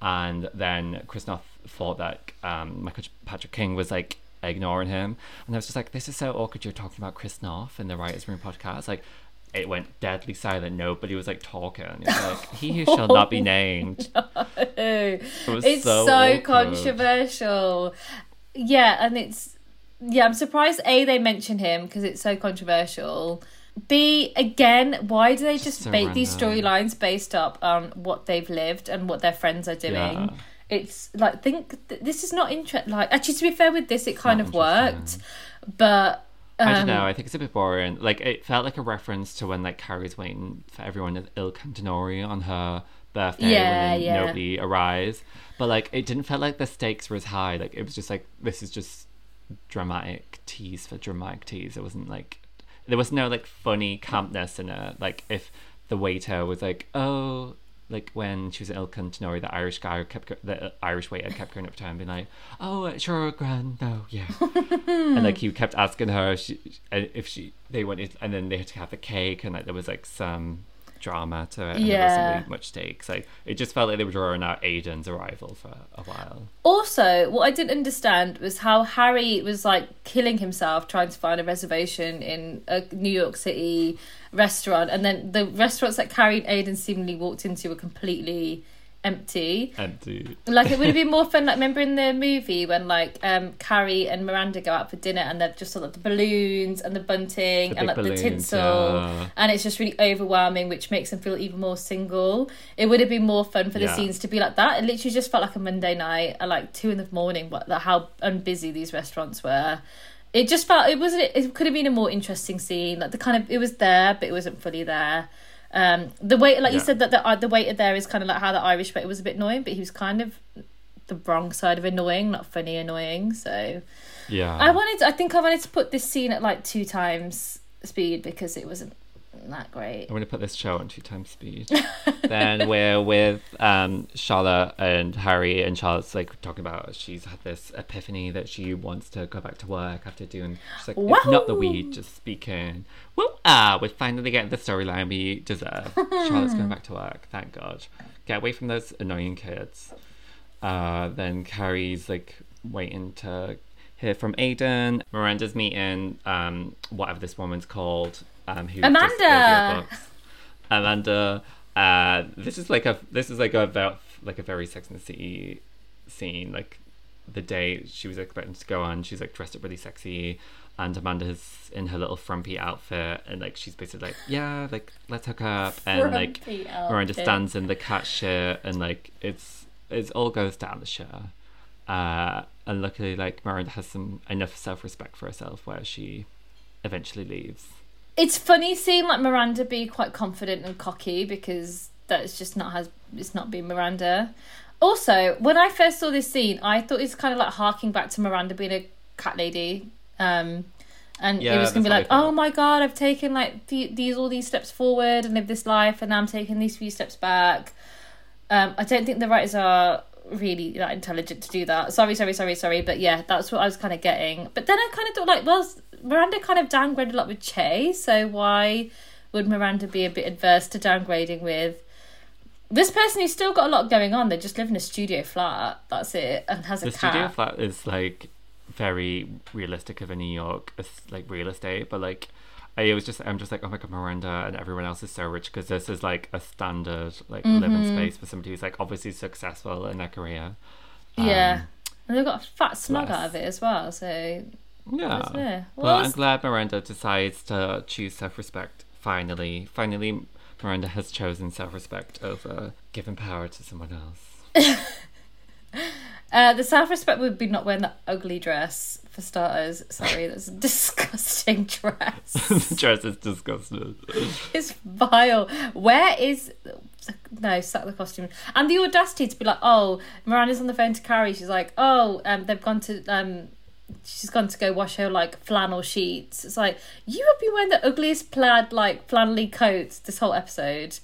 and then Chris Noth thought that um, Michael Patrick King was like ignoring him, and I was just like, "This is so awkward." You're talking about Chris Noth in the Writers' Room podcast, like. It went deadly silent. Nobody was like talking. It was like he who shall not be named. It was it's so, so controversial. Yeah, and it's yeah. I'm surprised. A they mention him because it's so controversial. B again, why do they just so make these storylines based up on what they've lived and what their friends are doing? Yeah. It's like think th- this is not interest. Like actually, to be fair with this, it kind of worked, but. Um, I don't know. I think it's a bit boring. Like it felt like a reference to when like Carrie's waiting for everyone at Il Cantinori on her birthday Yeah, when yeah. nobody arrives. But like it didn't feel like the stakes were as high. Like it was just like this is just dramatic tease for dramatic tease. It wasn't like there was no like funny campness in it. Like if the waiter was like, "Oh." Like when she was in Il Cantinori, the Irish guy kept go- the Irish waiter kept going up to her and being like, "Oh, uh, sure, grand, no, yeah," and like he kept asking her if she, uh, if she they wanted, and then they had to have the cake, and like there was like some drama to it, and there wasn't Yeah. really much stakes. Like it just felt like they were drawing out Aidan's arrival for a while. Also, what I didn't understand was how Harry was like killing himself trying to find a reservation in a New York City restaurant, and then the restaurants that Carrie and Aidan seemingly walked into were completely empty. Empty. Like it would have been more fun. Like remember in the movie when like um Carrie and Miranda go out for dinner and they've just got like the balloons and the bunting The and like balloons, the tinsel, yeah. and it's just really overwhelming, which makes them feel even more single. It would have been more fun for the Yeah. scenes to be like that. It literally just felt like a Monday night at like two in the morning. What like how unbusy these restaurants were. It just felt it wasn't. It could have been a more interesting scene. Like the kind of it was there, but it wasn't fully there. Um, the waiter, like you said, that the uh, the waiter there is kind of like how the Irish waiter was a bit annoying, but he was kind of the wrong side of annoying, not funny annoying. So Yeah. I wanted, I think I wanted to put this scene at like two times speed because it wasn't that great. I'm going to put this show on two times speed. then we're with um, Charlotte and Harry, and Charlotte's like talking about she's had this epiphany that she wants to go back to work after doing. She's like, it's not the weed, just speaking. Well, ah, we're finally getting the storyline we deserve. Charlotte's going back to work, thank God. Get away from those annoying kids. Uh, then Carrie's like waiting to hear from Aidan. Miranda's meeting um, whatever this woman's called. Um, who Amanda! Amanda. Uh, this is like a this is like a about like a very Sex and the City scene. Like the day she was expecting to go on, she's like dressed up really sexy, and Amanda's in her little frumpy outfit, and like she's basically like, yeah, like let's hook up, and like Frumpy Miranda stands in the cat shit, and like it's it all goes down the shitter. Uh, and luckily, like Miranda has some enough self respect for herself where she eventually leaves. It's funny seeing like Miranda be quite confident and cocky because that's just not has it's not been Miranda. Also, when I first saw this scene, I thought it's kind of like harking back to Miranda being a cat lady. Um, and Yeah, it was gonna be like, what I thought. oh my god, I've taken like the, these all these steps forward and lived this life, and now I'm taking these few steps back. Um, I don't think the writers are really that intelligent to do that. Sorry, sorry, sorry, sorry, but yeah, that's what I was kind of getting. But then I kind of thought like, well, Miranda kind of downgraded a lot with Che, so why would Miranda be a bit adverse to downgrading with this person who's still got a lot going on? They just live in a studio flat. That's it, and has a The cat. studio flat is like very realistic of a New York like real estate, but like I was just I'm just like oh my god Miranda and everyone else is so rich because this is like a standard like living Mm-hmm. space for somebody who's like obviously successful in their career. yeah, Um, and they've got a fat snug out of it as well. So yeah. That's fair. Well, Well, I'm glad Miranda decides to choose self-respect. Finally, finally, Miranda has chosen self-respect over giving power to someone else. Uh, the self respect would be not wearing that ugly dress for starters. Sorry, that's a disgusting dress. the dress is disgusting. it's vile. Where is no sack the costume and the audacity to be like, oh, Miranda's on the phone to Carrie. She's like, oh, um, they've gone to um. She's gone to go wash her like flannel sheets. It's like you have been wearing the ugliest plaid like flannelly coats this whole episode.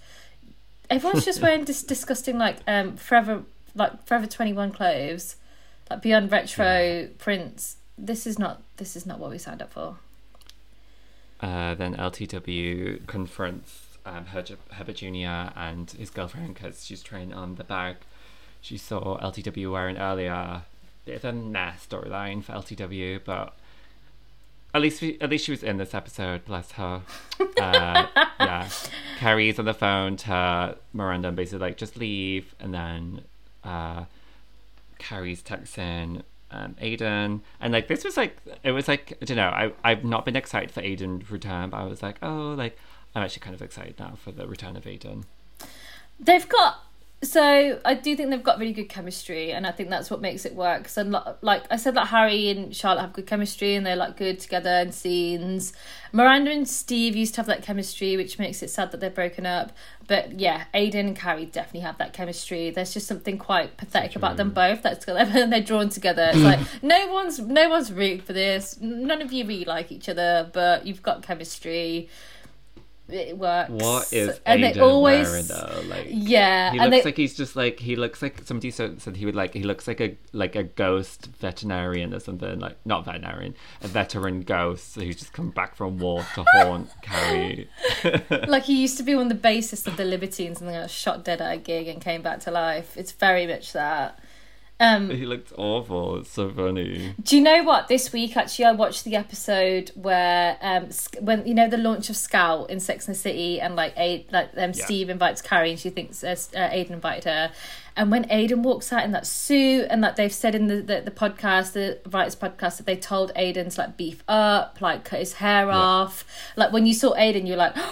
Everyone's just wearing this disgusting like um forever like forever twenty one clothes, like beyond retro prints. This is not this is not what we signed up for. Uh, then LTW confronts um, Herb- Herbert Jr. and his girlfriend because she's trying on the bag she saw LTW wearing earlier. Bit of a nah storyline for LTW, but at least we, at least she was in this episode. Bless her. Uh, yeah, Carrie's on the phone to Miranda and basically like just leave, and then uh, Carrie's texting um, Aidan, and like this was like it was like I don't know. I I've not been excited for Aidan's return, but I was like, oh, like I'm actually kind of excited now for the return of Aidan. They've got so I do think they've got really good chemistry, and I think that's what makes it work. So like I said, like Harry and Charlotte have good chemistry, and they're like good together in scenes. Miranda and Steve used to have that chemistry, which makes it sad that they're broken up. But yeah, Aidan and Carrie definitely have that chemistry. There's just something quite pathetic about them both. That's they're drawn together. It's like no one's no one's rooting for this. None of you really like each other, but you've got chemistry it works. What is and Aidan they always wearing though? Like yeah, He and looks they like he's just like he looks like somebody so- said he would like he looks like a like a ghost veterinarian or something like not veterinarian a veteran ghost who's just come back from war to haunt Carrie. like he used to be one of the bassists of the Libertines and then got shot dead at a gig and came back to life. It's very much that. Um, he looked awful. It's so funny. do you know what? This week, actually, I watched the episode where, um, when you know the launch of Scout in Sex and the City, and like, Aid, like um, Yeah. Steve invites Carrie, and she thinks uh, uh, Aidan invited her. And when Aidan walks out in that suit, and like they've said in the, the, the podcast, the writers podcast, that they told Aidan to like beef up, like cut his hair off. Like when you saw Aidan, you're like.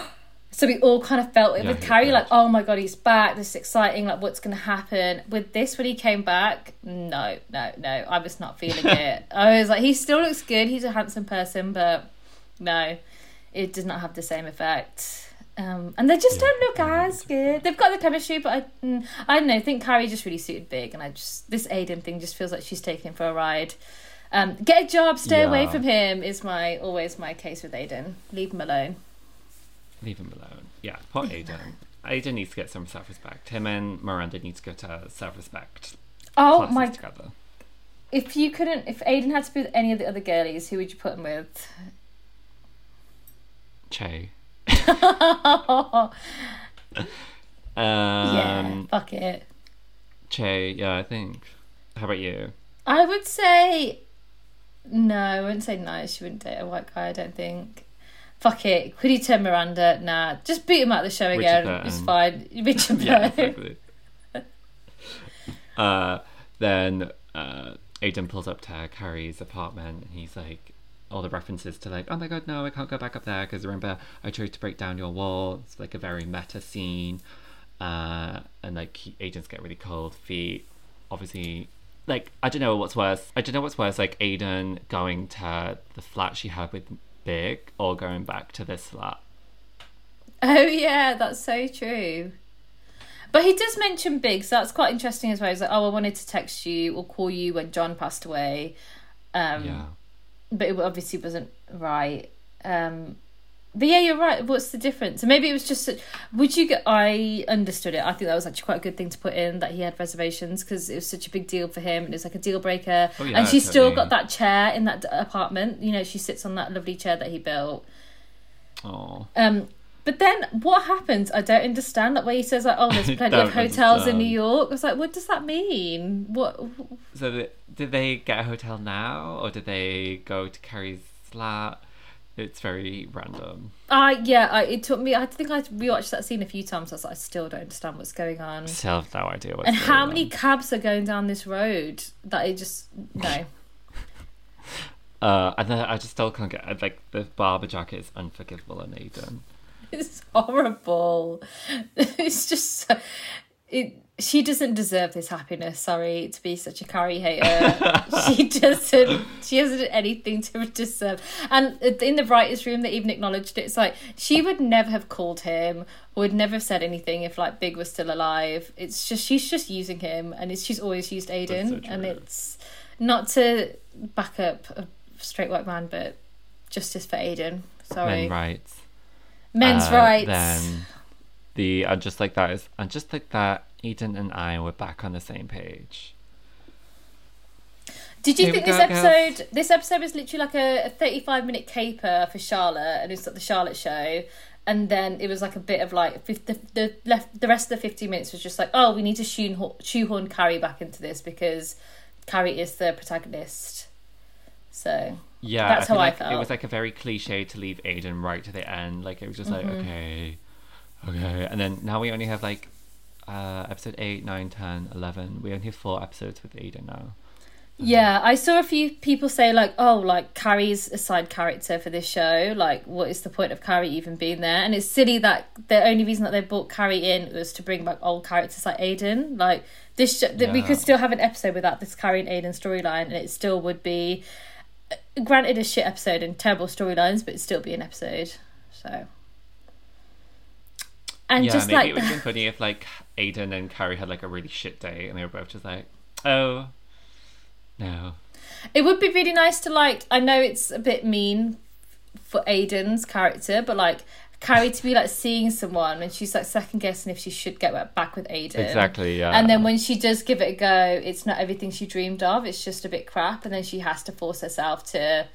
So we all kind of felt it Yeah, with Carrie, like, oh my god, he's back. This is exciting. Like, what's going to happen with this when he came back? No, no, no. I was not feeling it. I was like, he still looks good. He's a handsome person, but no, it does not have the same effect. Um, and they just Yeah, don't look yeah, as good. They've got the chemistry, but I, mm, I don't know. I think Carrie just really suited Big, and I just this Aidan thing just feels like she's taking him for a ride. Um, get a job, stay away from him is my always my case with Aidan. Leave him alone. Leave him alone. Yeah, poor Aidan. Aidan needs to get some self respect. Him and Miranda need to get to self respect Oh my together. If you couldn't, if Aidan had to be with any of the other girlies, who would you put him with? Che. yeah, Um, fuck it. Che, yeah, I think. How about you? I would say no. I wouldn't say no. She wouldn't date a white guy. I don't think. Fuck it. Could he turn Miranda? Nah. Just beat him out of the show again. It's fine. Richard yeah, exactly. uh, then uh, Aidan pulls up to Carrie's apartment and he's like, all the references to like, oh my god, no, I can't go back up there because remember I tried to break down your wall. It's like a very meta scene. Uh, and like agents get really cold feet. Obviously, like I don't know what's worse. I don't know what's worse, like Aidan going to the flat she had with Big or going back to this flat. Oh yeah, that's so true. But he does mention Big, so that's quite interesting as well. He's like, "Oh, I wanted to text you or call you when John passed away." Um, yeah. but it obviously wasn't right. Um, but yeah, you're right. What's the difference? Maybe it was just. Would you get? I understood it. I think that was actually quite a good thing to put in that he had reservations because it was such a big deal for him. and It was like a deal breaker. Oh, yeah, and she's still got that chair in that apartment. You know, she sits on that lovely chair that he built. Oh. Um, but then what happens? I don't understand. That way he says like, "Oh, there's plenty of hotels in. New York." I was like, "What does that mean? What?" So th- did they get a hotel now, or did they go to Carrie's flat? It's very random. I yeah, I, it took me. I think I rewatched that scene a few times. I was like, I still don't understand what's going on. Still have no idea what's And how on. many cabs are going down this road that it just no. Uh, and then I just still can't get like the Barbour jacket is unforgivable on Aidan. It's horrible. It's just it. She doesn't deserve this happiness. Sorry to be such a Carrie hater. she doesn't. She hasn't anything to deserve. And in the writers' room, they even acknowledged it. It's like she would never have called him, would never have said anything if like Big was still alive. It's just she's just using him, and it's she's always used Aidan, so and it's not to back up a straight white man, but justice for Aidan. Sorry, Men rights. men's Uh, rights. Then the and just like that is and just like that, Aidan and I were back on the same page. Did you Here think this go, girls. episode? This episode was literally like a, a thirty-five minute caper for Charlotte, and it's like the Charlotte show. And then it was like a bit of like the the left the rest of the fifty minutes was just like oh we need to shoehorn, shoehorn Carrie back into this because Carrie is the protagonist. So Yeah, That's I how I like It was like a very cliche to leave Aidan right to the end. Like it was just Mm-hmm. like okay, okay, and then now we only have like uh episode 8, 9, 10, 11. We only have four episodes with Aidan now. yeah, I saw a few people say like oh like Carrie's a side character for this show. Like what is the point of Carrie even being there? And it's silly that the only reason that they brought Carrie in was to bring back old characters like Aidan. Like this, sh- that we could still have an episode without this Carrie and Aidan storyline, and it still would be, uh, granted, a shit episode and terrible storylines, but it'd still be an episode. So, and yeah, just maybe like it would have been funny if like Aidan and Carrie had like a really shit day and they were both just like, oh, no. It would be really nice to like. I know it's a bit mean for Aidan's character, but like Carrie to be like seeing someone and she's like second guessing if she should get back with Aidan. Exactly, yeah. And then when she does give it a go, it's not everything she dreamed of. It's just a bit crap, and then she has to force herself to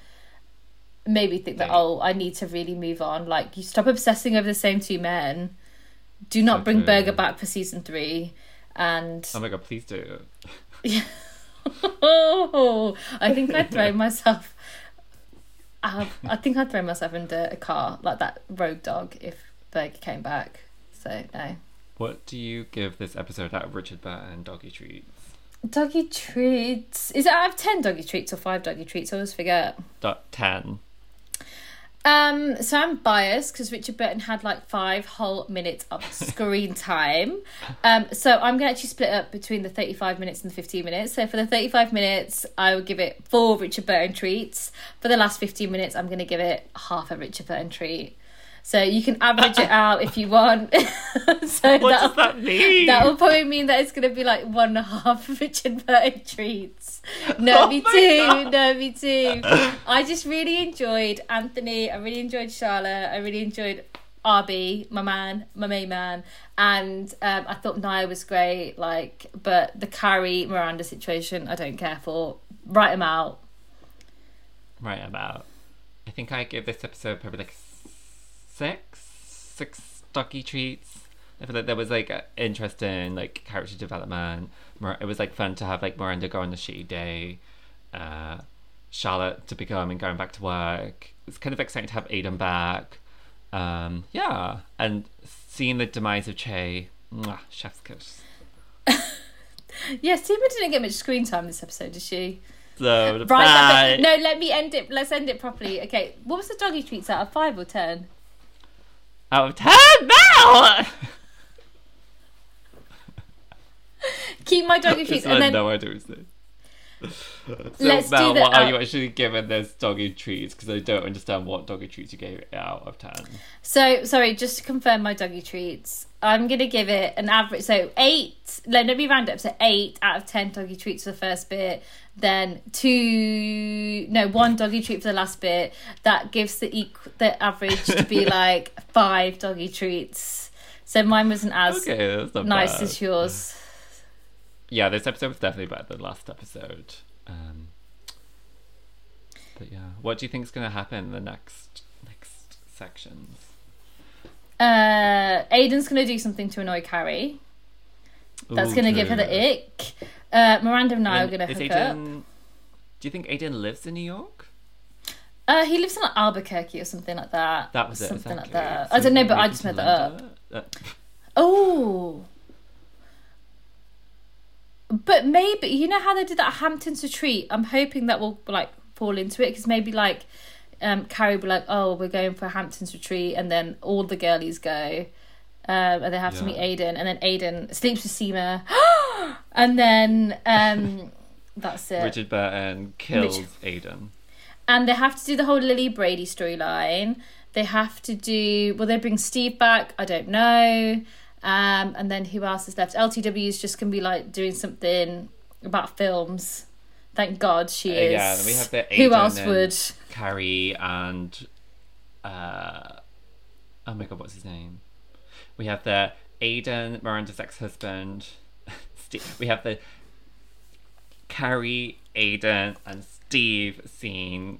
maybe think that Right. oh, I need to really move on. Like you stop obsessing over the same two men. Do not bring. Berger back for season three, and Oh my god, please do. Yeah. oh, I think I'd throw myself. I, I think I'd throw myself into a car like that rogue dog if Berger came back. So no. What do you give this episode out of Richard Burton Doggy Treats? Doggy treats. Is it out of ten doggy treats or five doggy treats? I always forget. Dot 10. Um, so I'm biased because Richard Burton had like five whole minutes of screen time. Um, so I'm gonna actually split up between the 35 minutes and the 15 minutes. So for the 35 minutes, I would give it four Richard Burton treats. For the last 15 minutes, I'm gonna give it half a Richard Burton treat. So you can average it out if you want. so What that'll- does that mean? that will probably mean that it's going to be like one and a half Richard Burton treats. No, Oh me too. God. No, me too. I just really enjoyed Anthony. I really enjoyed Charlotte. I really enjoyed RB, my man, my main man, and um, I thought Nya was great. Like, but the Carrie Miranda situation, I don't care for. Write them out. Write Right about. I think I give this episode probably like six, six doggy treats. I feel like there was like a interesting like character development. It was like fun to have like Miranda go on a shitty day, uh, Charlotte to be going and going back to work. It's kind of exciting to have Aiden back. Um, yeah, and seeing the demise of Che, mwah, chef's kiss. Yeah, Seema didn't get much screen time this episode, did she? So Right. bye. No, let me end it. Let's end it properly. Okay, what was the doggy treats out of five or ten? Out of ten now. Keep my doggy treats and then no idea what say. So, Let's do Mel, the- what are uh, you actually giving this doggy treats? Because I don't understand what doggy treats you gave it out of 10. So sorry, just to confirm my doggy treats, I'm gonna give it an average. So eight. Let let me round up. So eight out of ten doggy treats for the first bit. Then two. No, one doggy treat for the last bit. That gives the equ- the average to be like five doggy treats. So mine wasn't as Okay, nice bad. as yours. Yeah, this episode was definitely better than the last episode. Um, but yeah, what do you think is going to happen in the next next sections? Uh, Aidan's gonna do something to annoy Carrie. That's gonna give her the ick. Uh, Miranda and I are gonna is hook up. Do you think Aidan lives in New York? Uh, he lives in like Albuquerque or something like that. That was it. Something exactly. like that. I don't know, but I just to made that up. Uh, Oh. But maybe you know how they did that Hamptons retreat. I'm hoping that will like fall into it because maybe like um, Carrie will be like, "Oh, we're going for Hamptons retreat," and then all the girlies go, um, and they have to meet Aidan, and then Aidan sleeps with Seema, and then um, that's it. Richard Burton kills Aidan. and they have to do the whole Lily Brady storyline. They have to do. Will they bring Steve back? I don't know. Um, and then who else is left? LTW is just gonna be like doing something about films. Thank God she Uh, is. yeah, we have the who Aidan else would? Carrie and uh oh my god, what's his name? We have the Aidan, Miranda's ex-husband. We have the Carrie, Aidan, and Steve scene.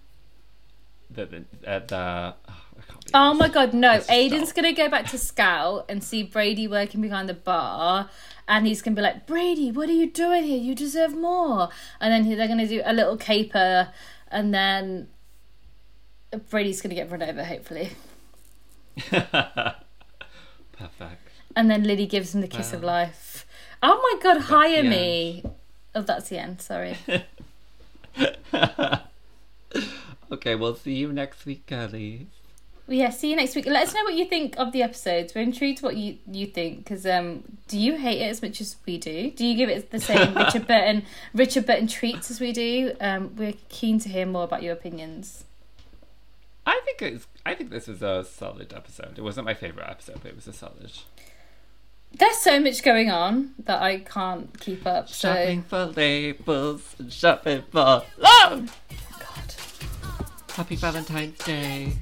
The the uh, the. Oh, I can't believe Oh my god, no. Aidan's gonna go back to Scout and see Brady working behind the bar and he's gonna be like, Brady, what are you doing here? You deserve more. And then they're gonna do a little caper and then Brady's gonna get run over, hopefully. Perfect. And then Lily gives him the kiss of life. Oh my god, hire me. Oh, that's the end, sorry. okay, we'll see you next week, girlies. Yeah, see you next week. Let us know what you think of the episodes. We're intrigued what you you think because um, do you hate it as much as we do? Do you give it the same Richard Burton Richard Burton treats as we do? Um, we're keen to hear more about your opinions. I think it's. I think this was a solid episode. It wasn't my favorite episode, but it was a solid. There's so much going on that I can't keep up. So Shopping for labels and shopping for love. God. Happy Valentine's Day.